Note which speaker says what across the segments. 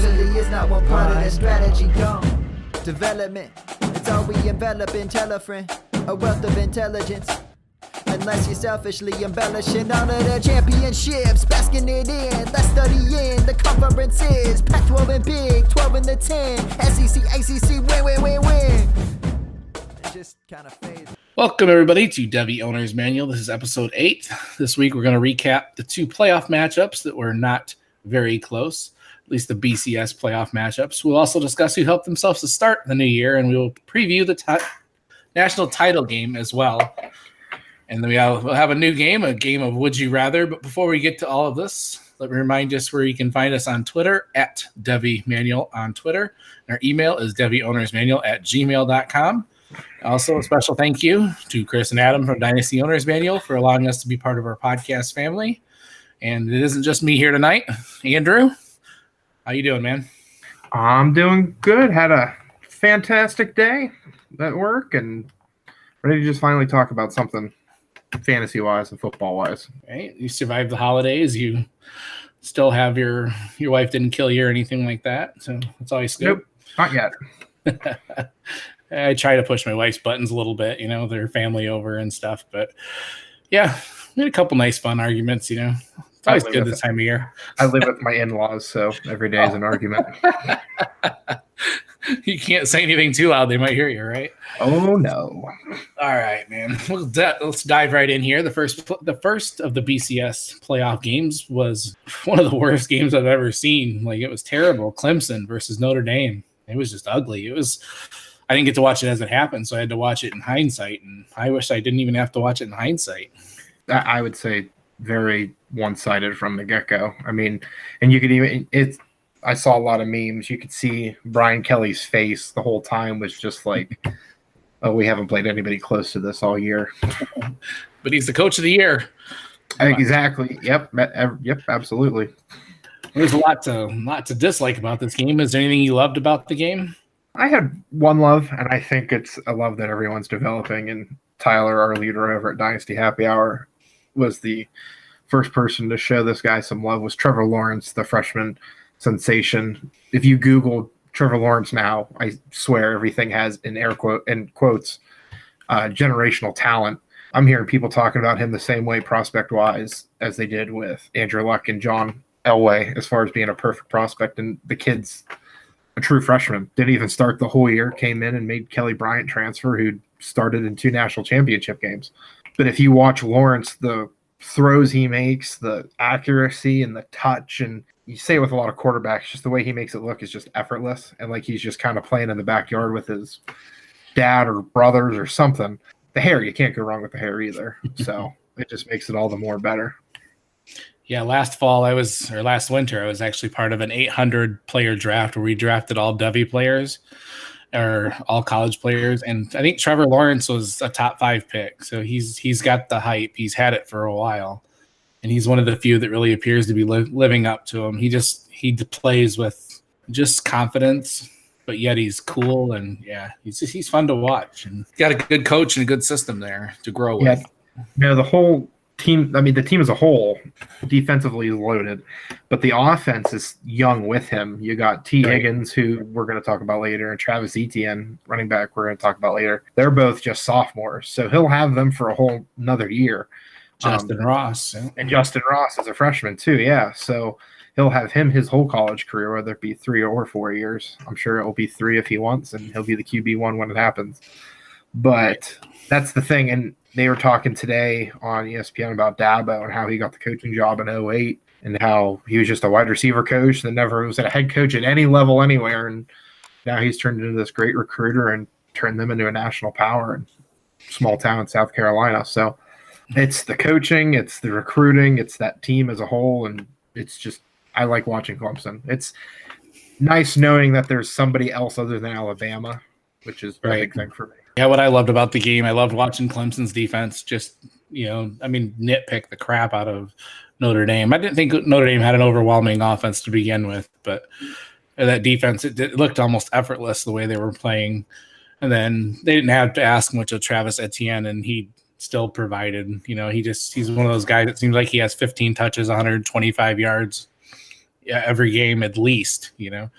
Speaker 1: Diversity is not one part of the strategy. Gone. Development, it's all we envelop in. Tell a friend, a wealth of intelligence. Unless you're selfishly embellishing all of the championships, basking it in, let's study in the conferences. Pac 12 and Big, 12 and the 10. SEC, ACC, win, win, win, win. It just kind of fades.
Speaker 2: Welcome, everybody, to Devy Owner's Manual. This is episode eight. This week, we're going to recap the two playoff matchups that were not very close, at least the BCS playoff matchups. We'll also discuss who helped themselves to start the new year, and we will preview the ti- national title game as well. And then we have, we'll have a new game, a game of Would You Rather. But before we get to all of this, let me remind us where you can find us on Twitter at Devy Manual on Twitter. And our email is DevyOwnersManual at gmail.com. Also, a special thank you to Chris and Adam from Dynasty Owners Manual for allowing us to be part of our podcast family. And it isn't just me here tonight. Andrew, how you doing, man?
Speaker 3: I'm doing good. Had a fantastic day at work and ready to just finally talk about something fantasy wise and football wise.
Speaker 2: Right? You survived the holidays. You still have your your wife didn't kill you or anything like that. So that's always good.
Speaker 3: Nope, not yet.
Speaker 2: I try to push my wife's buttons a little bit, you know, their family over and stuff. But yeah, we had a couple nice fun arguments, you know. It's always good this time of year.
Speaker 3: I live with my in laws, so every day is an argument.
Speaker 2: you can't say anything too loud; they might hear you, right?
Speaker 3: Oh no.
Speaker 2: All right, man. Well, let's dive right in here. The first, the first of the BCS playoff games was one of the worst games I've ever seen. Like it was terrible. Clemson versus Notre Dame. It was just ugly. It was. I didn't get to watch it as it happened, so I had to watch it in hindsight. And I wish I didn't even have to watch it in hindsight.
Speaker 3: I would say very one sided from the get go. I mean, and you could even it's I saw a lot of memes. You could see Brian Kelly's face the whole time was just like, oh, we haven't played anybody close to this all year.
Speaker 2: But he's the coach of the year.
Speaker 3: Exactly. Yep. Yep. Absolutely.
Speaker 2: There's a lot to lot to dislike about this game. Is there anything you loved about the game?
Speaker 3: I had one love, and I think it's a love that everyone's developing. And Tyler, our leader over at Dynasty Happy Hour, was the first person to show this guy some love. Was Trevor Lawrence, the freshman sensation? If you Google Trevor Lawrence now, I swear everything has in air quote in quotes uh, generational talent. I'm hearing people talking about him the same way prospect wise as they did with Andrew Luck and John Elway, as far as being a perfect prospect. And the kid's a true freshman. Didn't even start the whole year. Came in and made Kelly Bryant transfer, who started in two national championship games. But if you watch Lawrence, the throws he makes, the accuracy and the touch, and you say it with a lot of quarterbacks, just the way he makes it look is just effortless, and like he's just kind of playing in the backyard with his dad or brothers or something. The hair, you can't go wrong with the hair either. So it just makes it all the more better.
Speaker 2: Yeah, last fall I was, or last winter I was actually part of an 800 player draft where we drafted all Devy players, or all college players, and I think Trevor Lawrence was a top five pick. So he's he's got the hype. He's had it for a while, and he's one of the few that really appears to be li- living up to him. He just he plays with just confidence, but yet he's cool and yeah, he's just, he's fun to watch and got a good coach and a good system there to grow with.
Speaker 3: Yeah. The whole team, I mean, the team as a whole defensively is loaded, but the offense is young with him. You got
Speaker 2: Tee
Speaker 3: Higgins, who we're going to talk about later, and Travis Etienne, running back, we're going to talk about later. They're both just sophomores, so he'll have them for a whole another year.
Speaker 2: Justin
Speaker 3: Um,
Speaker 2: Ross.
Speaker 3: and Justin Ross is a freshman too. Yeah, so he'll have him his whole college career, whether it be three or four years. I'm sure it will be three if he wants, and he'll be the QB one when it happens. But that's the thing, and they were talking today on ESPN about Dabo and how he got the coaching job in 08 and how he was just a wide receiver coach that never was a head coach at any level anywhere, and now he's turned into this great recruiter and turned them into a national power in small town in South Carolina. So it's the coaching, it's the recruiting, it's that team as a whole, and it's just I like watching Clemson. It's nice knowing that there's somebody else other than Alabama, which is a
Speaker 2: Right.
Speaker 3: big thing for me.
Speaker 2: Yeah, what I loved about the game, I loved watching Clemson's defense. Just you know, I mean, nitpick the crap out of Notre Dame. I didn't think Notre Dame had an overwhelming offense to begin with, but that defense it, it looked almost effortless the way they were playing. And then they didn't have to ask much of Travis Etienne, and he still provided. You know, he just he's one of those guys that seems like he has 15 touches, 125 yards, every game at least. You know,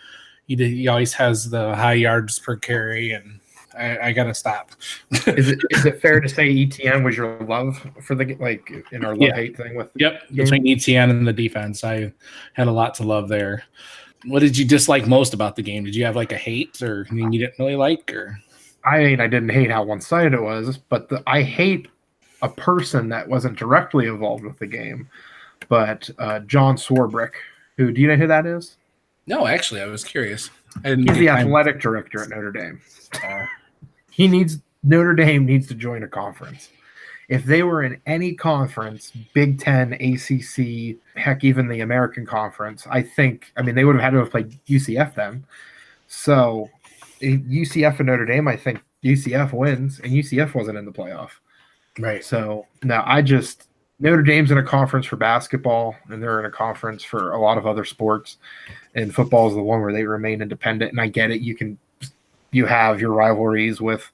Speaker 2: he did, he always has the high yards per carry, and I, I gotta stop.
Speaker 3: is it is it fair to say Etienne was your love for the like in our love
Speaker 2: Yeah.
Speaker 3: hate thing with?
Speaker 2: Yep, between Etienne and the defense, I had a lot to love there. What did you dislike most about the game? Did you have like a hate or anything you didn't really like, or
Speaker 3: I mean, I didn't hate how one sided it was, but the, I hate a person that wasn't directly involved with the game. But uh, John Swarbrick, who do you know who that is?
Speaker 2: no? Actually, I was curious. I didn't
Speaker 3: He's the
Speaker 2: time-
Speaker 3: athletic director at Notre Dame.
Speaker 2: Uh,
Speaker 3: He needs Notre Dame needs to join a conference. If they were in any conference, Big Ten, ACC, heck, even the American Conference, I think. I mean, they would have had to have played UCF then. So, eh, UCF and Notre Dame, I think UCF wins, and UCF wasn't in the playoff.
Speaker 2: right.
Speaker 3: So now I just Notre Dame's in a conference for basketball, and they're in a conference for a lot of other sports. And football is the one where they remain independent. And I get it. You can you have your rivalries with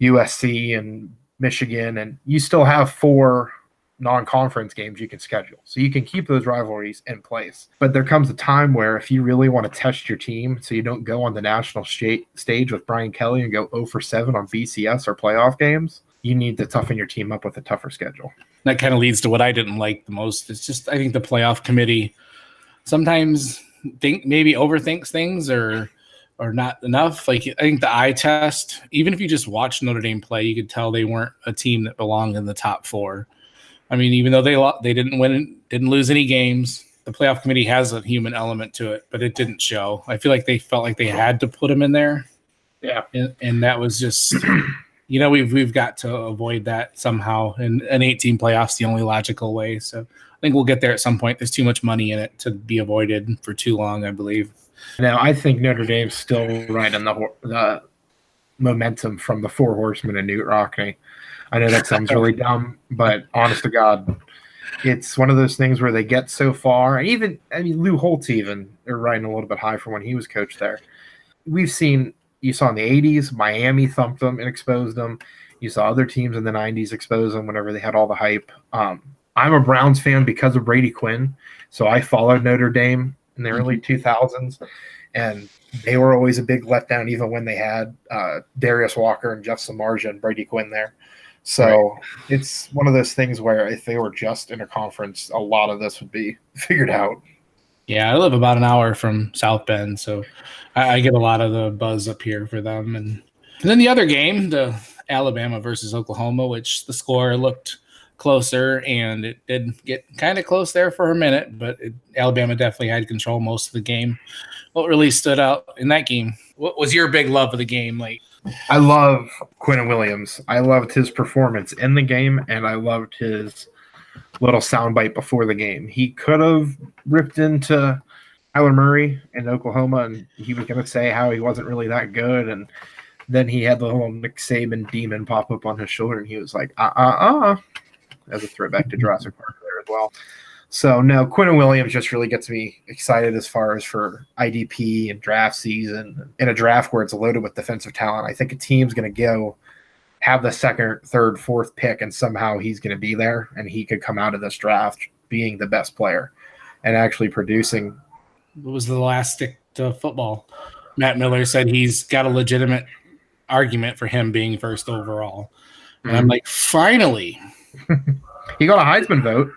Speaker 3: USC and Michigan, and you still have four non-conference games you can schedule. So you can keep those rivalries in place. But there comes a time where if you really want to test your team so you don't go on the national sta- stage with Brian Kelly and go 0 for 7 on BCS or playoff games, you need to toughen your team up with a tougher schedule.
Speaker 2: that kind of leads to what I didn't like the most. It's just I think the playoff committee sometimes think maybe overthinks things or or not enough. Like I think the eye test, even if you just watch Notre Dame play, you could tell they weren't a team that belonged in the top four. I mean, even though they lo- they didn't win, didn't lose any games, the playoff committee has a human element to it, but it didn't show. I feel like they felt like they had to put him in there
Speaker 3: Yeah.
Speaker 2: and, and that was just you know we've we've got to avoid that somehow and an 18 playoffs the only logical way so i think we'll get there at some point there's too much money in it to be avoided for too long i believe
Speaker 3: Now I think Notre Dame's still riding the the momentum from the Four Horsemen and Knute Rockne. I know that sounds really dumb, but honest to God, it's one of those things where they get so far. And even I mean Lou Holtz even they're riding a little bit high from when he was coach there. We've seen you saw in the '80s Miami thumped them and exposed them. You saw other teams in the '90s expose them whenever they had all the hype. Um, I'm a Browns fan because of Brady Quinn, so I followed Notre Dame in the early 2000s, and they were always a big letdown, even when they had uh, Darius Walker and Jeff Samardzija and Brady Quinn there. So it's one of those things where if they were just in a conference, a lot of this would be figured out.
Speaker 2: yeah i live about an hour from south bend so i, I get a lot of the buzz up here for them and, and then the other game the alabama versus oklahoma which the score looked closer and it did get kind of close there for a minute but it, alabama definitely had control most of the game what really stood out in that game what was your big love of the game like
Speaker 3: I love Quinnen Williams. I loved his performance in the game, and I loved his little soundbite before the game. He could have ripped into Kyler Murray in Oklahoma, and he was going to say how he wasn't really that good, and then he had the whole Nick Saban demon pop up on his shoulder, and he was like, uh uh uh, as a throwback to Jurassic Park there as well. So no, Quinnen Williams just really gets me excited as far as for IDP and draft season. In a draft where it's loaded with defensive talent, I think a team's going to go have the second, third, fourth pick, and somehow he's going to be there, and he could come out of this draft being the best player and actually producing.
Speaker 2: what was the last stick to football matt miller said he's got a legitimate argument for him being first overall and i'm mm-hmm. like finally
Speaker 3: He got a Heisman vote.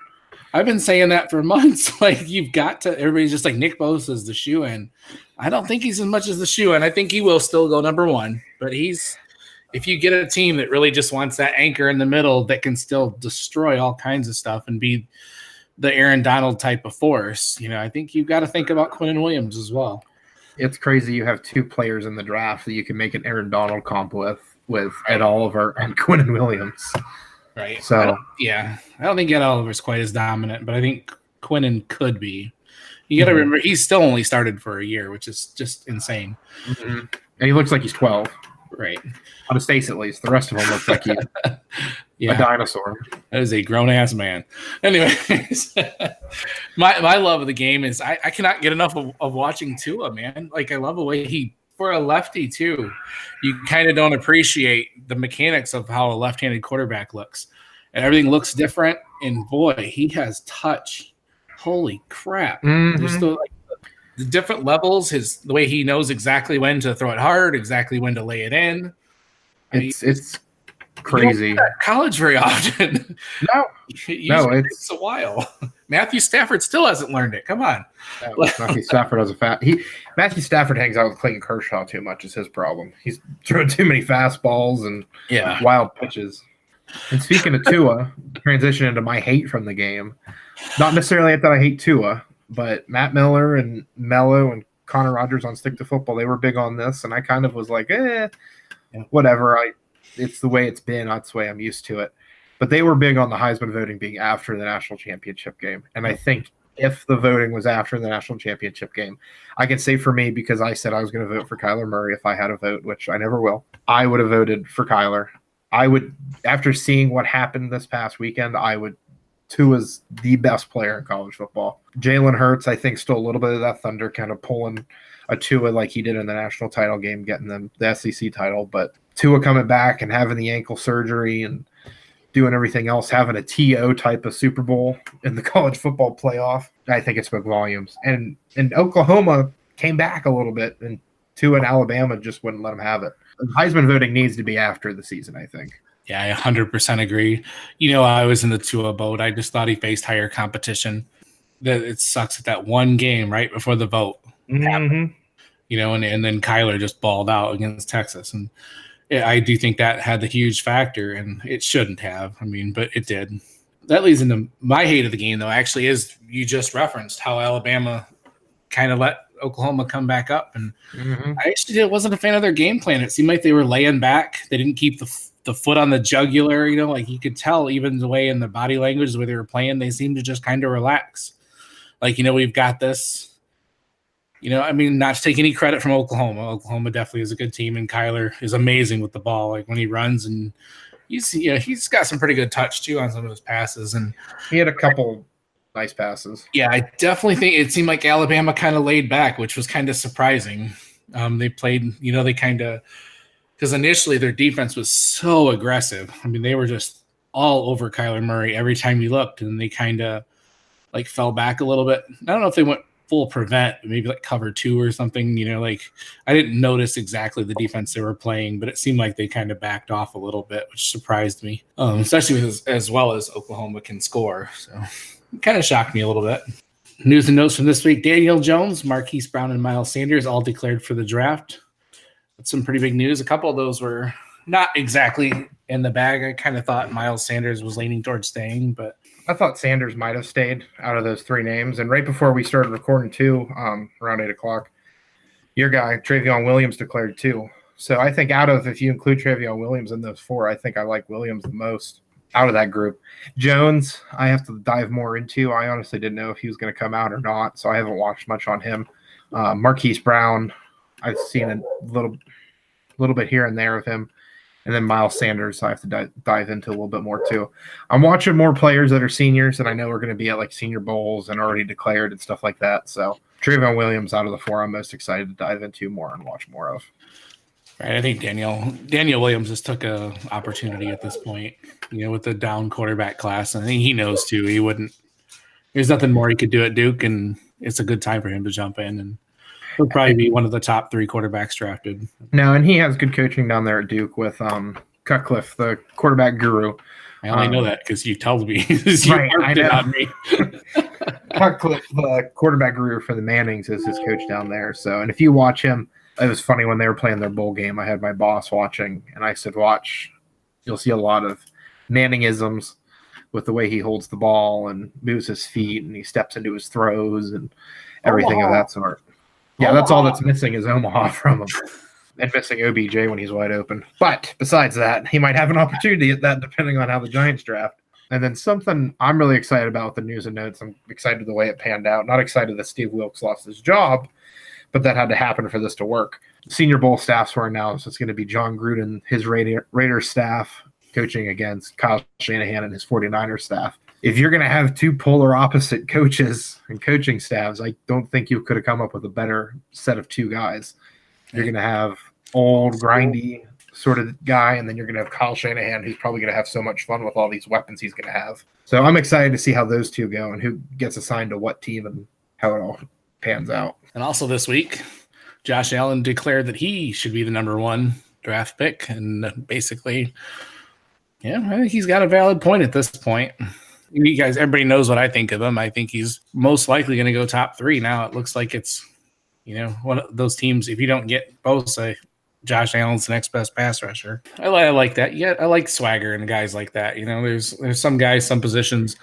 Speaker 2: I've been saying that for months. Like you've got to. Everybody's just like Nick Bosa is the shoe in. I don't think he's as much as the shoe in. I think he will still go number one. But he's if you get a team that really just wants that anchor in the middle that can still destroy all kinds of stuff and be the Aaron Donald type of force, you know, I think you've got to think about Quinnen Williams as well.
Speaker 3: It's crazy you have two players in the draft that you can make an Aaron Donald comp with, with Ed Oliver and Quinnen Williams.
Speaker 2: Right.
Speaker 3: So-
Speaker 2: I yeah, I don't think Ed Oliver's quite as dominant, but I think Quinnen could be. You got to
Speaker 3: Mhm.
Speaker 2: remember he's still only started for a year, which is just insane.
Speaker 3: And he looks like he's 12.
Speaker 2: Right.
Speaker 3: On his face, at least. The rest of him looks like he's a dinosaur.
Speaker 2: That is a grown ass man. Anyways, my my love of the game is I, I cannot get enough of, of watching Tua, man. Like I love the way he for a lefty too. You kind of don't appreciate the mechanics of how a left-handed quarterback looks, and everything looks different. And boy, he has touch. Holy crap!
Speaker 3: Mhm.
Speaker 2: There's still like the different levels, his the way he knows exactly when to throw it hard, exactly when to lay it in.
Speaker 3: It's it's crazy.
Speaker 2: college very often.
Speaker 3: No,
Speaker 2: no, it takes a while. Matthew Stafford still hasn't learned it. Come on.
Speaker 3: No, Matthew Stafford has a fat. He Matthew Stafford hangs out with Clayton Kershaw too much. Is his problem. He's throwing too many fastballs and
Speaker 2: yeah.
Speaker 3: wild pitches. And speaking of Tua, transition into my hate from the game. Not necessarily that I hate Tua, but Matt Miller and Mello and Connor Rogers on Stick to Football, they were big on this, and I kind of was like, eh, whatever. I it's the way it's been. That's the way I'm used to it. But they were big on the Heisman voting being after the national championship game, and I think if the voting was after the national championship game, I can say for me because I said I was going to vote for Kyler Murray if I had a vote, which I never will. I would have voted for Kyler. I would, after seeing what happened this past weekend, I would Tua's the best player in college football. Jalen Hurts, I think, stole a little bit of that thunder, kind of pulling a Tua like he did in the national title game, getting them the SEC title. But Tua coming back and having the ankle surgery and doing everything else, having a TO type of Super Bowl in the college football playoff, I think it spoke volumes. And and Oklahoma came back a little bit, and Tua and Alabama just wouldn't let them have it. Heisman voting needs to be after the season, I think.
Speaker 2: Yeah, I 100% agree. You know, I was in the Tua boat. I just thought he faced higher competition. That it sucks at that one game right before the vote.
Speaker 3: Mm-hmm.
Speaker 2: You know, and, and then Kyler just balled out against Texas. And I do think that had the huge factor, and it shouldn't have. I mean, but it did. That leads into my hate of the game, though, actually, is you just referenced how Alabama kind of let Oklahoma come back up. And
Speaker 3: mm-hmm.
Speaker 2: I actually wasn't a fan of their game plan. It seemed like they were laying back. They didn't keep the the foot on the jugular, you know, like you could tell even the way in the body language, the way they were playing, they seemed to just kind of relax. Like, you know, we've got this. You know, I mean, not to take any credit from Oklahoma. Oklahoma definitely is a good team, and Kyler is amazing with the ball. Like when he runs, and he's yeah, he's got some pretty good touch too on some of his passes, and
Speaker 3: he had a couple nice passes.
Speaker 2: Yeah, I definitely think it seemed like Alabama kind of laid back, which was kind of surprising. Um, they played, you know, they kind of because initially their defense was so aggressive. I mean, they were just all over Kyler Murray every time he looked, and they kind of like fell back a little bit. I don't know if they went full prevent, maybe like cover two or something. You know, like I didn't notice exactly the defense they were playing, but it seemed like they kind of backed off a little bit, which surprised me, um, especially as, as well as Oklahoma can score. So it kind of shocked me a little bit. News and notes from this week Daniel Jones, Marquise Brown, and Miles Sanders all declared for the draft. That's some pretty big news. A couple of those were not exactly in the bag. I kind of thought Miles Sanders was leaning towards staying, but
Speaker 3: I thought Sanders might have stayed out of those three names. And right before we started recording, too, um, around eight o'clock, your guy Trayveon Williams declared too. So I think out of if you include Trayveon Williams in those four, I think I like Williams the most out of that group. Jones, I have to dive more into. I honestly didn't know if he was going to come out or not, so I haven't watched much on him. Uh, Marquise Brown, I've seen a little, little bit here and there of him, and then Miles Sanders. I have to di- dive into a little bit more too. I'm watching more players that are seniors that I know are going to be at like senior bowls and already declared and stuff like that. So Trayveon Williams out of the four, I'm most excited to dive into more and watch more of.
Speaker 2: Right, I think Daniel Daniel Williams just took a opportunity at this point, you know, with the down quarterback class. I think he knows too. He wouldn't. There's nothing more he could do at Duke, and it's a good time for him to jump in and He'll probably be one of the top three quarterbacks drafted.
Speaker 3: No, and he has good coaching down there at Duke with um, Cutcliffe, the quarterback guru.
Speaker 2: I only um, know that because you told me. you
Speaker 3: right, I know. Cutcliffe, the quarterback guru for the Mannings, is his coach down there. So, and if you watch him, it was funny when they were playing their bowl game. I had my boss watching, and I said, "Watch, you'll see a lot of Manningisms with the way he holds the ball and moves his feet, and he steps into his throws and everything of that sort." Yeah, that's all that's missing is Omaha from him. And missing OBJ when he's wide open. But besides that, he might have an opportunity at that depending on how the Giants draft. And then something I'm really excited about with the news and notes. I'm excited the way it panned out. Not excited that Steve Wilks lost his job, but that had to happen for this to work. Senior Bowl staffs were announced. It's going to be Jon Gruden, his Raider, Raiders staff, coaching against Kyle Shanahan and his 49ers staff if you're going to have two polar opposite coaches and coaching staffs, I don't think you could have come up with a better set of two guys. You're going to have old, grindy sort of guy, and then you're going to have Kyle Shanahan, who's probably going to have so much fun with all these weapons he's going to have. So I'm excited to see how those two go and who gets assigned to what team and how it all pans out.
Speaker 2: And also this week, Josh Allen declared that he should be the number one draft pick. And basically, yeah, I think he's got a valid point at this point. You guys, everybody knows what I think of him. I think he's most likely going to go top three. Now it looks like it's, you know, one of those teams. If you don't get Bosa, Josh Allen's the next best pass rusher. I, I like that. Yeah, I like swagger and guys like that. You know, there's there's some guys, some positions,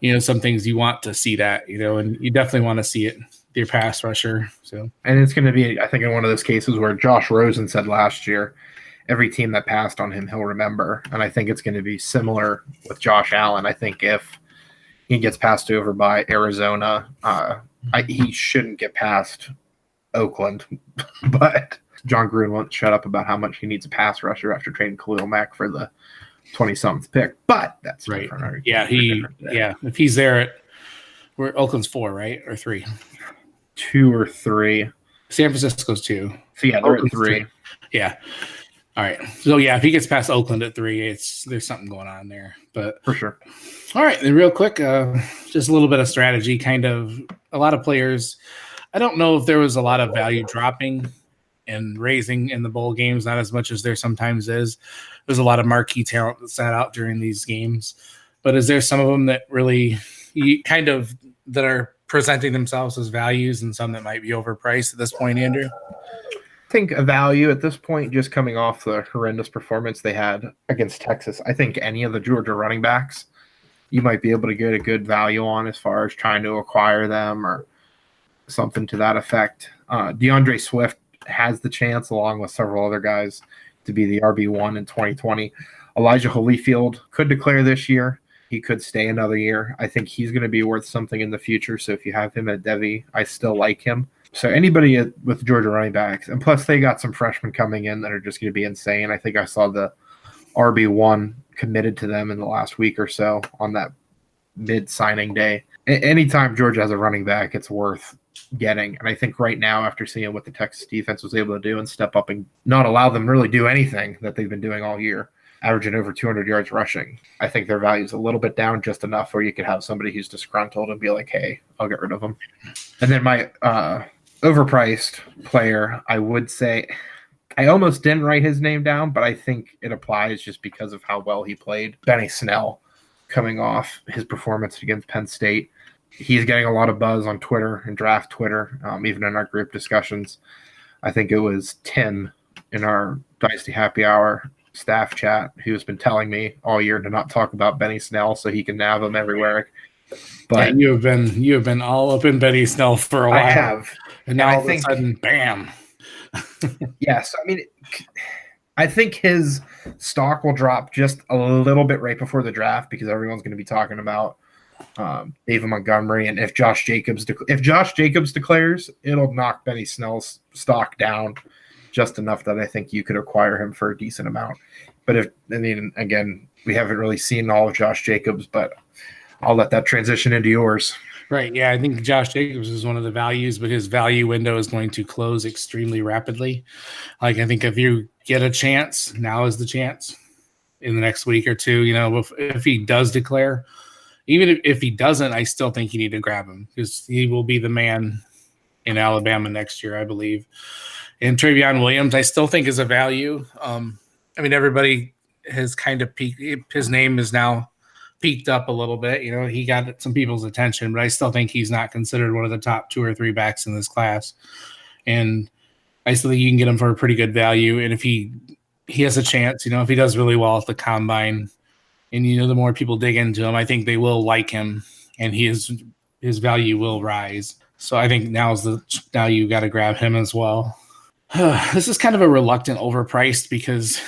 Speaker 2: you know, some things you want to see that, you know, and you definitely want to see it your pass rusher. So
Speaker 3: and it's going to be, I think, in one of those cases where Josh Rosen said last year, every team that passed on him, he'll remember. And I think it's going to be similar with Josh Allen. I think if he gets passed over by Arizona, uh, I, he shouldn't get past Oakland, but Jon Gruden won't shut up about how much he needs a pass rusher after trading Khalil Mack for the 20 something pick. But that's
Speaker 2: right. Yeah, he yeah, if he's there at where Oakland's four, right? Or three.
Speaker 3: Two or three.
Speaker 2: San Francisco's two.
Speaker 3: So yeah, they're at three.
Speaker 2: Yeah. All right. So yeah, if he gets past Oakland at three, it's there's something going on there. But
Speaker 3: for sure.
Speaker 2: All right, and real quick, uh, just a little bit of strategy. Kind of a lot of players. I don't know if there was a lot of value dropping and raising in the bowl games, not as much as there sometimes is. There's a lot of marquee talent that sat out during these games, but is there some of them that really you kind of that are presenting themselves as values and some that might be overpriced at this point, Andrew?
Speaker 3: Think a value at this point, just coming off the horrendous performance they had against Texas. I think any of the Georgia running backs, you might be able to get a good value on as far as trying to acquire them or something to that effect. Uh, D'Andre Swift has the chance, along with several other guys, to be the RB1 in 2020. Elijah Holyfield could declare this year. He could stay another year. I think he's going to be worth something in the future. So if you have him at Devy, I still like him. So anybody with Georgia running backs, and plus they got some freshmen coming in that are just going to be insane. I think I saw the RB1 committed to them in the last week or so on that mid signing day. A- anytime Georgia has a running back, it's worth getting. And I think right now, after seeing what the Texas defense was able to do and step up and not allow them really do anything that they've been doing all year, averaging over 200 yards rushing, I think their value is a little bit down just enough where you could have somebody who's disgruntled and be like, hey, I'll get rid of them. And then my uh, overpriced player, I would say. I almost didn't write his name down, but I think it applies just because of how well he played. Benny Snell coming off his performance against Penn State he's getting a lot of buzz on Twitter and draft Twitter, um, even in our group discussions. I think it was Tim in our Dynasty Happy Hour staff chat who's been telling me all year to not talk about Benny Snell so he can nab him everywhere.
Speaker 2: But yeah, you have been you have been all up in Benny Snell for a while. I
Speaker 3: have,
Speaker 2: and now and all think, of a sudden, bam.
Speaker 3: yes, I mean, I think his stock will drop just a little bit right before the draft because everyone's going to be talking about um, David Montgomery, and if Josh Jacobs de- if Josh Jacobs declares, it'll knock Benny Snell's stock down just enough that I think you could acquire him for a decent amount. But if I mean, again, we haven't really seen all of Josh Jacobs, but I'll let that transition into yours.
Speaker 2: Right. Yeah, I think Josh Jacobs is one of the values, but his value window is going to close extremely rapidly. Like I think if you get a chance, now is the chance in the next week or two. You know, if, if he does declare, even if, if he doesn't, I still think you need to grab him because he will be the man in Alabama next year, I believe. And Trayveon Williams, I still think is a value. Um, I mean, everybody has kind of peaked. His name is now peaked up a little bit. You know, he got some people's attention, but I still think he's not considered one of the top two or three backs in this class. And I still think you can get him for a pretty good value. And if he he has a chance, you know, if he does really well at the combine, and you know the more people dig into him, I think they will like him, and his his value will rise. So I think now's the now you got to grab him as well. this is kind of a reluctant overpriced because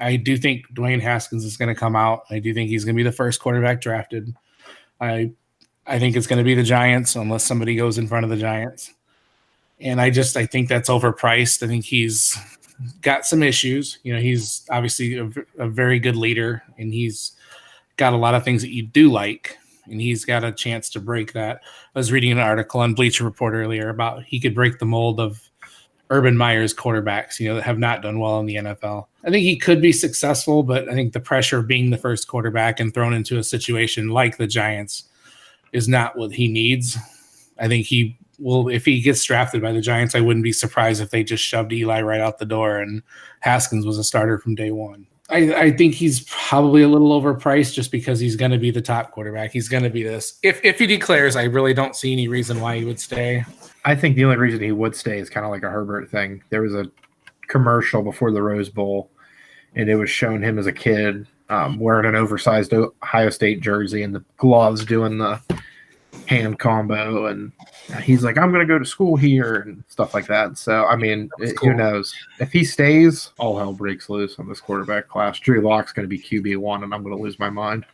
Speaker 2: I do think Dwayne Haskins is going to come out. I do think he's going to be the first quarterback drafted. I I think it's going to be the Giants unless somebody goes in front of the Giants. And I just I think that's overpriced. I think he's got some issues. You know, he's obviously a, a very good leader and he's got a lot of things that you do like, and he's got a chance to break that. I was reading an article on Bleacher Report earlier about he could break the mold of Urban Meyer's quarterbacks, you know, that have not done well in the NFL. I think he could be successful, but I think the pressure of being the first quarterback and thrown into a situation like the Giants is not what he needs. I think he well, if he gets drafted by the Giants, I wouldn't be surprised if they just shoved Eli right out the door and Haskins was a starter from day one. I, I think he's probably a little overpriced just because he's going to be the top quarterback. He's going to be this. If if he declares, I really don't see any reason why he would stay.
Speaker 3: I think the only reason he would stay is kind of like a Herbert thing. There was a commercial before the Rose Bowl, and it was showing him as a kid um, wearing an oversized Ohio State jersey and the gloves doing the hand combo, and he's like, "I'm to go to school here" and stuff like that. So, I mean, it, cool. who knows? If he stays, all hell breaks loose on this quarterback class. Drew Lock's to be QB one, and I'm to lose my mind.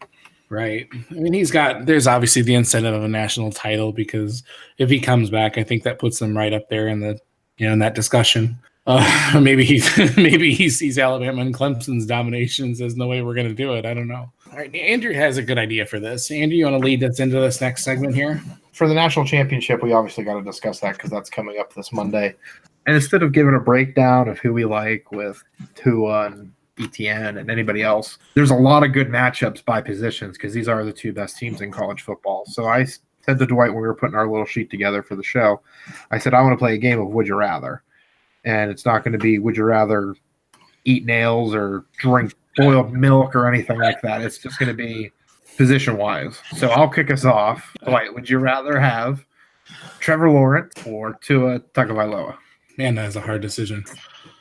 Speaker 2: Right. I mean, he's got. There's obviously the incentive of a national title because if he comes back, I think that puts him right up there in the you know in that discussion. Uh, maybe he maybe he sees Alabama and Clemson's dominations as no way we're going to do it. I don't know. All right, Andrew has a good idea for this. Andrew, you want to lead us into this next segment here?
Speaker 3: For the national championship, we obviously got to discuss that because that's coming up this Monday. And instead of giving a breakdown of who we like with Tua and Etienne and anybody else, there's a lot of good matchups by positions because these are the two best teams in college football. So I said to Dwight when we were putting our little sheet together for the show, I said I want to play a game of Would You Rather and it's not going to be would you rather eat nails or drink boiled milk or anything like that. It's just going to be position wise. So I'll kick us off. Wait, would you rather have Trevor Lawrence or Tua Tagovailoa?
Speaker 2: Man, that is a hard decision.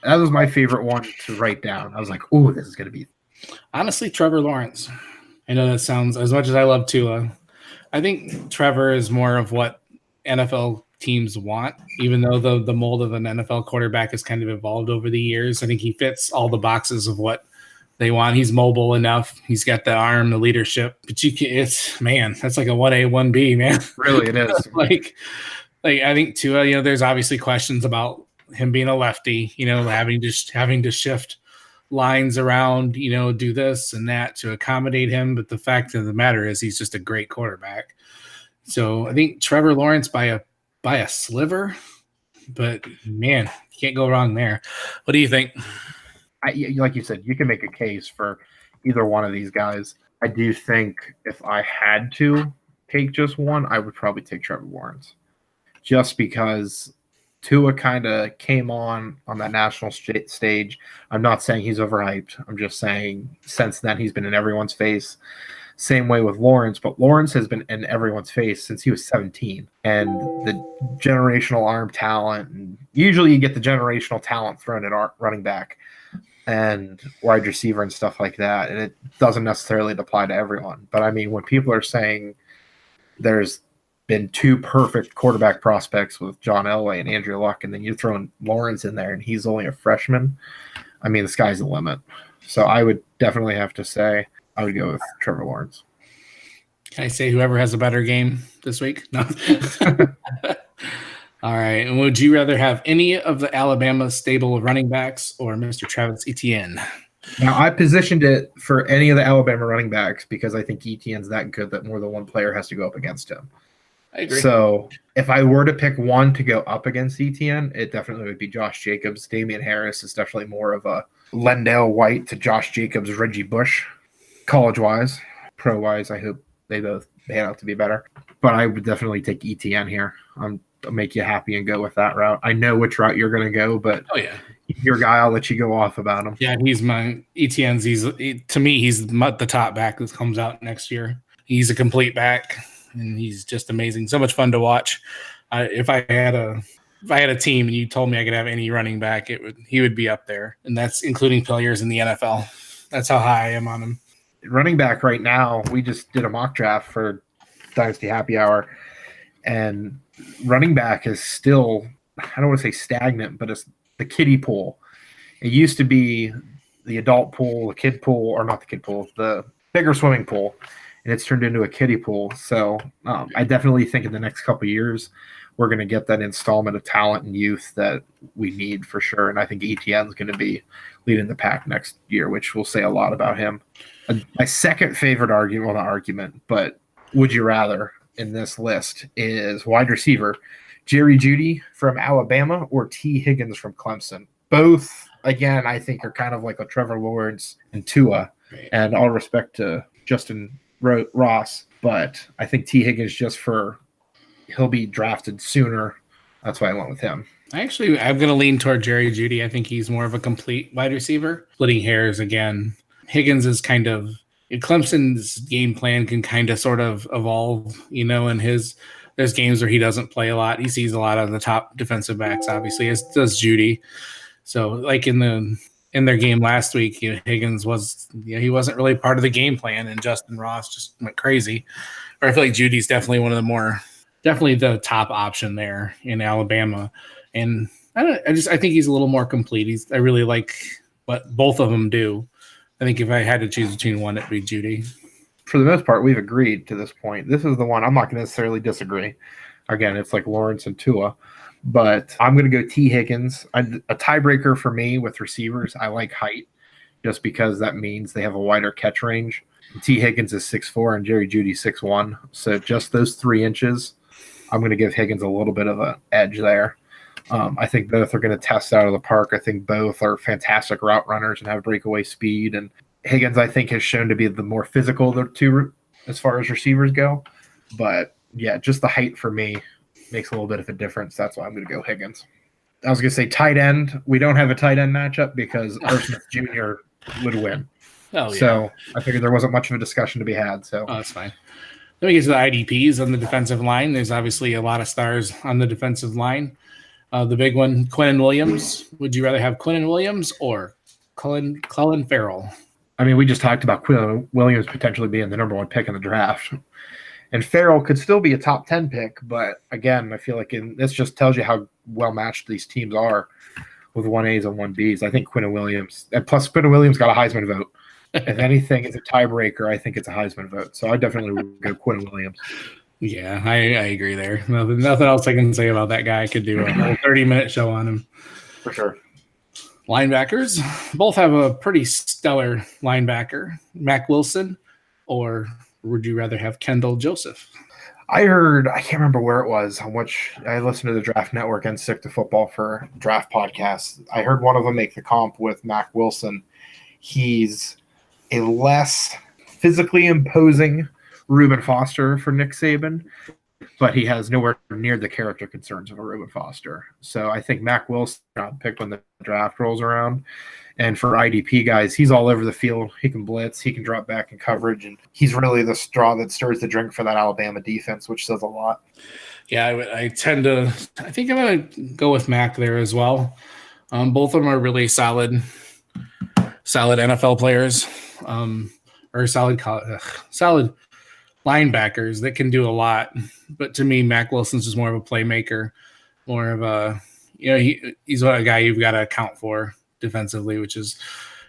Speaker 3: That was my favorite one to write down. I was like, "Oh, this is going to be."
Speaker 2: Honestly, Trevor Lawrence. I know that sounds as much as I love Tua. I think Trevor is more of what NFL teams want, even though the the mold of an NFL quarterback has kind of evolved over the years. I think he fits all the boxes of what they want. He's mobile enough. He's got the arm, the leadership. But you can, it's man, that's like a one A, one B, man.
Speaker 3: Really, it is.
Speaker 2: like, like I think too. You know, there's obviously questions about him being a lefty. You know, having to having to shift lines around. You know, do this and that to accommodate him. But the fact of the matter is, he's just a great quarterback. So I think Trevor Lawrence by a by a sliver, but man, you can't go wrong there. What do you think?
Speaker 3: I, like you said, you can make a case for either one of these guys. I do think if I had to take just one, I would probably take Trevor Lawrence, just because Tua kind of came on on that national st- stage. I'm not saying he's overhyped. I'm just saying since then he's been in everyone's face. Same way with Lawrence, but Lawrence has been in everyone's face since he was 17. And the generational arm talent, and usually you get the generational talent thrown at running back and wide receiver and stuff like that. And it doesn't necessarily apply to everyone. But I mean, when people are saying there's been two perfect quarterback prospects with John Elway and Andrew Luck, and then you're throwing Lawrence in there and he's only a freshman, I mean, the sky's the limit. So I would definitely have to say I would go with Trevor Lawrence.
Speaker 2: Can I say whoever has a better game this week? No. All right. And would you rather have any of the Alabama stable of running backs or Mr. Travis Etienne?
Speaker 3: Now I positioned it for any of the Alabama running backs because I think Etienne's that good that more than one player has to go up against him.
Speaker 2: I agree.
Speaker 3: So if I were to pick one to go up against Etienne, it definitely would be Josh Jacobs. Damien Harris is definitely more of a LenDale White to Josh Jacobs, Reggie Bush college wise, pro wise, I hope they both pan out to be better. But I would definitely take Etienne here. I'm I'll make you happy and go with that route. I know which route you're going to go, but
Speaker 2: oh yeah,
Speaker 3: your guy. I'll let you go off about him.
Speaker 2: Yeah, he's my Etienne's. He's to me, he's the top back that comes out next year. He's a complete back, and he's just amazing. So much fun to watch. I, if I had a if I had a team and you told me I could have any running back, it would he would be up there, and that's including players in the NFL. That's how high I am on him
Speaker 3: running back right now, we just did a mock draft for Dynasty Happy Hour, and running back is still I don't want to say stagnant, but it's the kiddie pool. It used to be the adult pool, the kid pool, or not the kid pool, the bigger swimming pool, and it's turned into a kiddie pool. So um, I definitely think in the next couple years we're going to get that installment of talent and youth that we need for sure. And I think Etienne is going to be leading the pack next year, which will say a lot about him. My second favorite argument, well, not argument, but would you rather in this list is wide receiver Jerry Jeudy from Alabama or Tee Higgins from Clemson. Both, again, I think are kind of like a Trevor Lawrence and Tua. And all respect to Justin Ross, but I think Tee Higgins just for he'll be drafted sooner. That's why I went with him.
Speaker 2: I actually, I'm going to lean toward Jerry Jeudy. I think he's more of a complete wide receiver. Splitting hairs again. Higgins is kind of Clemson's game plan can kind of sort of evolve, you know, and his there's games where he doesn't play a lot. He sees a lot of the top defensive backs, obviously, as does Jeudy. So, like in the in their game last week, you know, Higgins was you know, he wasn't really part of the game plan, and Justin Ross just went crazy. Or I feel like Jeudy's definitely one of the more definitely the top option there in Alabama, and I don't. I just I think he's a little more complete. He's I really like what both of them do. I think if I had to choose between one, it'd be Jeudy.
Speaker 3: For the most part, we've agreed to this point. This is the one I'm not going to necessarily disagree. Again, it's like Lawrence and Tua but I'm going to go Tee Higgins. A tiebreaker for me with receivers. I like height just because that means they have a wider catch range. Tee Higgins is 6'4 and Jerry Jeudy 6'1. So just those three inches, I'm going to give Higgins a little bit of an edge there. Um, I think both are going to test out of the park. I think both are fantastic route runners and have breakaway speed. And Higgins, I think, has shown to be the more physical of the two as far as receivers go. But yeah, just the height for me makes a little bit of a difference. That's why I'm going to go Higgins. I was going to say tight end. We don't have a tight end matchup because Irv Jr. would win. Oh, yeah. So I figured there wasn't much of a discussion to be had. So
Speaker 2: oh, that's fine. Let me get to the IDPs on the defensive line. There's obviously a lot of stars on the defensive line. Uh, the big one, Quinnen Williams. Would you rather have Quinnen Williams or Clelin, Clelin Ferrell?
Speaker 3: I mean, we just talked about Quinnen Williams potentially being the number one pick in the draft. And Ferrell could still be a top 10 pick, but again, I feel like in, this just tells you how well matched these teams are with 1As and 1Bs. I think Quinnen Williams, and plus Quinnen Williams got a Heisman vote. if anything is a tiebreaker, I think it's a Heisman vote. So I definitely would go Quinnen Williams.
Speaker 2: Yeah, I, I agree there. Nothing, nothing else I can say about that guy. I could do a whole 30 minute show on him.
Speaker 3: For sure.
Speaker 2: Linebackers both have a pretty stellar linebacker, Mack Wilson or would you rather have Kendall Joseph?
Speaker 3: I heard I can't remember where it was on which I listened to the Draft Network and Stick to Football for draft podcasts. I heard one of them make the comp with Mack Wilson. He's a less physically imposing Reuben Foster for Nick Saban, but he has nowhere near the character concerns of a Reuben Foster. So I think Mack Wilson got picked when the draft rolls around. And for IDP guys, he's all over the field. He can blitz, he can drop back in coverage, and he's really the straw that stirs the drink for that Alabama defense, which says a lot.
Speaker 2: Yeah, I, I tend to. I think I'm going to go with Mack there as well. Um, both of them are really solid, solid NFL players, um, or solid, ugh, solid linebackers that can do a lot. But to me, Mack Wilson's just more of a playmaker, more of a you know he he's a guy you've got to account for defensively, which is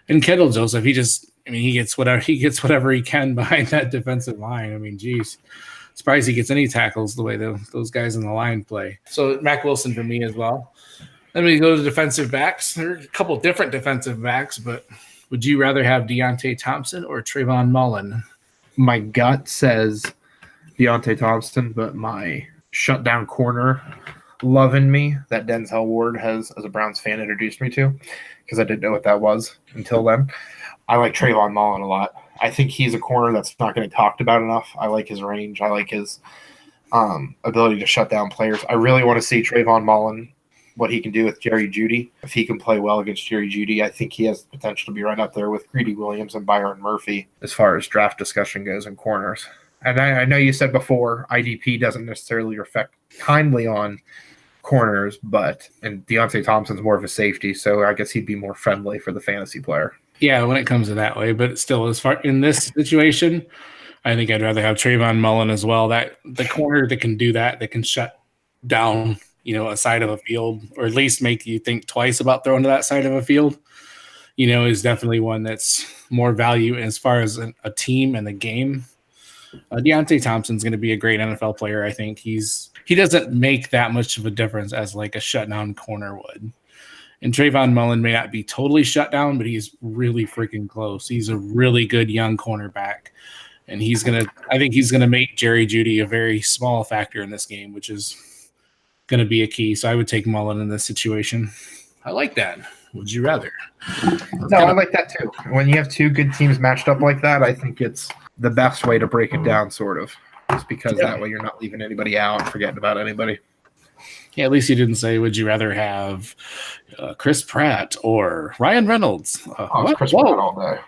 Speaker 2: in Kendall Joseph. He just, I mean, he gets whatever he gets whatever he can behind that defensive line. I mean, geez, surprised he gets any tackles the way the, those guys in the line play. So Mack Wilson for me as well. Then we go to defensive backs. There are a couple different defensive backs, but would you rather have Deionte Thompson or Trayvon Mullen?
Speaker 3: My gut says Deionte Thompson, but my shutdown corner loving me that Denzel Ward has, as a Browns fan, introduced me to because I didn't know what that was until then. I like Trayvon Mullen a lot. I think he's a corner that's not getting talked about enough. I like his range. I like his um, ability to shut down players. I really want to see Trayvon Mullen, what he can do with Jerry Jeudy. If he can play well against Jerry Jeudy, I think he has the potential to be right up there with Greedy Williams and Byron Murphy as far as draft discussion goes in corners. And I, I know you said before IDP doesn't necessarily reflect kindly on corners, but and Deionte Thompson's more of a safety, so I guess he'd be more friendly for the fantasy player.
Speaker 2: Yeah, when it comes to that way, but still, as far in this situation, I think I'd rather have Trayvon Mullen as well. That the corner that can do that, that can shut down, you know, a side of a field, or at least make you think twice about throwing to that side of a field. You know, is definitely one that's more value as far as a, a team and the game. Uh, Deionte Thompson's going to be a great NFL player. I think he's he doesn't make that much of a difference as like a shutdown corner would. And Trayvon Mullen may not be totally shut down, but he's really freaking close. He's a really good young cornerback. And he's gonna I think he's gonna make Jerry Jeudy a very small factor in this game, which is gonna be a key. So I would take Mullen in this situation. I like that. Would you rather?
Speaker 3: No, I like that too. When you have two good teams matched up like that, I think it's the best way to break it down, sort of. just because
Speaker 2: Yeah.
Speaker 3: that way you're not leaving anybody out and forgetting about anybody.
Speaker 2: Yeah, at least you didn't say, "Would you rather have uh, Chris Pratt or Ryan Reynolds?" Uh,
Speaker 3: Oh, it's? Chris
Speaker 2: Whoa.
Speaker 3: Pratt all day.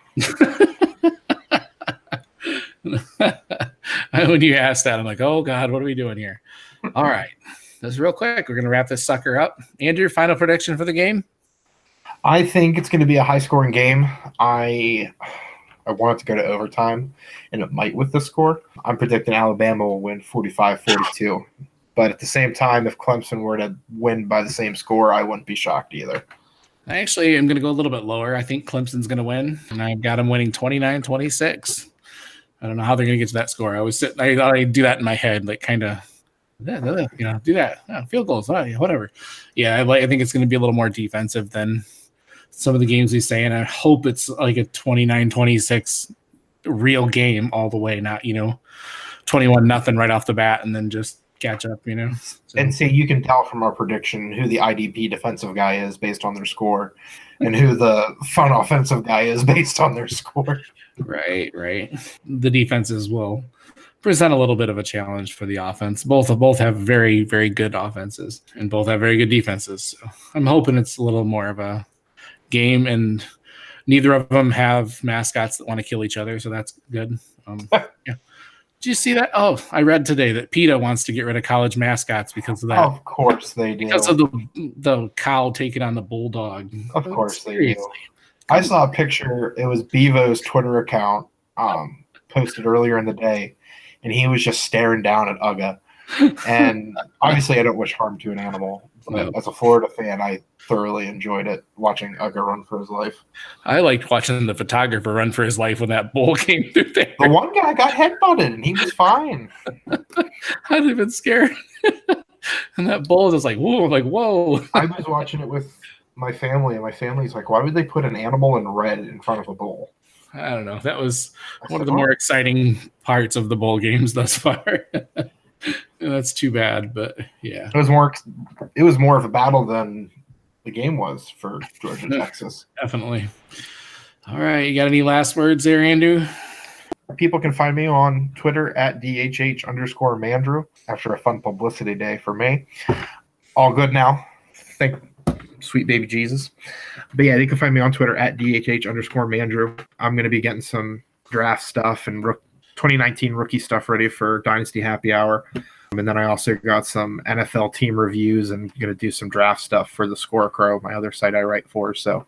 Speaker 2: when you asked that, I'm like, "Oh God, what are we doing here?" All right, just real quick, we're gonna wrap this sucker up. Andrew, final prediction for the game?
Speaker 3: I think it's going to be a high scoring game. I I want it to go to overtime, and it might with the score. I'm predicting Alabama will win 45 42. But at the same time, if Clemson were to win by the same score, I wouldn't be shocked either.
Speaker 2: I actually am going to go a little bit lower. I think Clemson's going to win, and I've got them winning 29 26. I don't know how they're going to get to that score. I was sitting, I, I do that in my head, like kind of, you know, do that. Oh, field goals, yeah, whatever. Yeah, I, like, I think it's going to be a little more defensive than some of the games we say, and I hope it's like a 29 26 real game all the way, not, you know, 21 nothing right off the bat and then just catch up, you know. So-
Speaker 3: And see, you can tell from our prediction who the IDP defensive guy is based on their score, and who the fun offensive guy is based on their score.
Speaker 2: Right, right. The defenses will present a little bit of a challenge for the offense. Both both have very, very good offenses, and both have very good defenses. So I'm hoping it's a little more of a game, and neither of them have mascots that want to kill each other, so that's good. Um, yeah. Did you see that? Oh, I read today that PETA wants to get rid of college mascots because of that.
Speaker 3: Of course they do.
Speaker 2: Because of the the cow taking on the bulldog.
Speaker 3: Of course they do. I saw a picture. It was Bevo's Twitter account um, posted earlier in the day, and he was just staring down at Uga. And obviously, I don't wish harm to an animal, but
Speaker 2: No.
Speaker 3: as a Florida fan, I thoroughly enjoyed it watching Uga run for his life.
Speaker 2: I liked watching the photographer run for his life when that bull came through there.
Speaker 3: The one guy got headbutted, and he was fine.
Speaker 2: I'd have been scared. and that bull was just like, whoa, like, whoa.
Speaker 3: I was watching it with my family, and my family's like, "Why would they put an animal in red in front of a bull?"
Speaker 2: I don't know. That was one of the
Speaker 3: "Oh,
Speaker 2: more exciting parts of the bowl games thus far. That's too bad, but yeah.
Speaker 3: It was more. It was more of a battle than the game was for Georgia Texas.
Speaker 2: Definitely. All right. You got any last words there, Andrew?
Speaker 3: People can find me on Twitter at DHH underscore Mandrew after a fun publicity day for me. All good now. Thank sweet baby Jesus. But yeah, they can find me on Twitter at DHH underscore Mandrew. I'm going to be getting some draft stuff and rook 2019 rookie stuff ready for Dynasty Happy Hour. And then I also got some NFL team reviews and going to do some draft stuff for the Score Crow, my other site I write for. So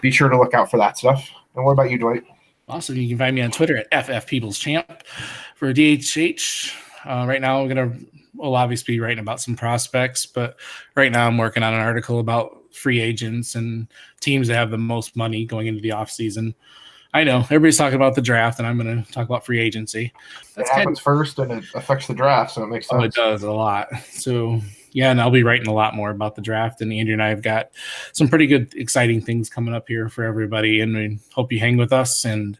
Speaker 3: be sure to look out for that stuff. And what about you, Dwight?
Speaker 2: Also, you can find me on Twitter at FF People's Champ for DHH. Uh, right now, I'm gonna well obviously be writing about some prospects, but right now I'm working on an article about free agents and teams that have the most money going into the off season. I know everybody's talking about the draft, and I'm going to talk about free agency.
Speaker 3: It
Speaker 2: kind
Speaker 3: happens first and it affects the draft, so it makes
Speaker 2: Oh, it does a lot. So yeah, and I'll be writing a lot more about the draft. And Andrew and I have got some pretty good, exciting things coming up here for everybody. And we hope you hang with us. And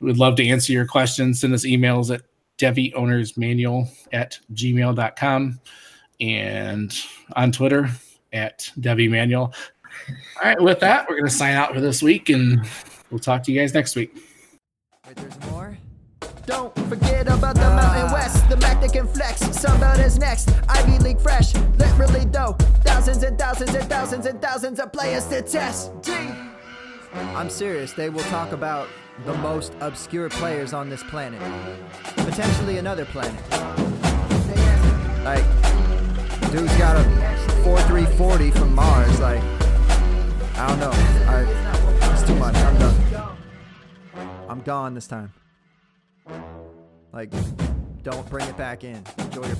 Speaker 2: we'd love to answer your questions. Send us emails at devyowners.manual at gmail.com and on Twitter at devmanual. All right, with that, we're going to sign out for this week and we'll talk to you guys next week.
Speaker 1: There's more? Don't forget about the Mountain West, the MAC that can flex. Somebody's next, Ivy League fresh, literally though. Thousands and thousands and thousands and thousands of players to test. G. I'm serious, they will talk about the most obscure players on this planet. Potentially another planet. Like, dude's got a 4340 from Mars, like, I don't know. I, it's too much. I'm done. I'm gone this time. Like, don't bring it back in. Enjoy your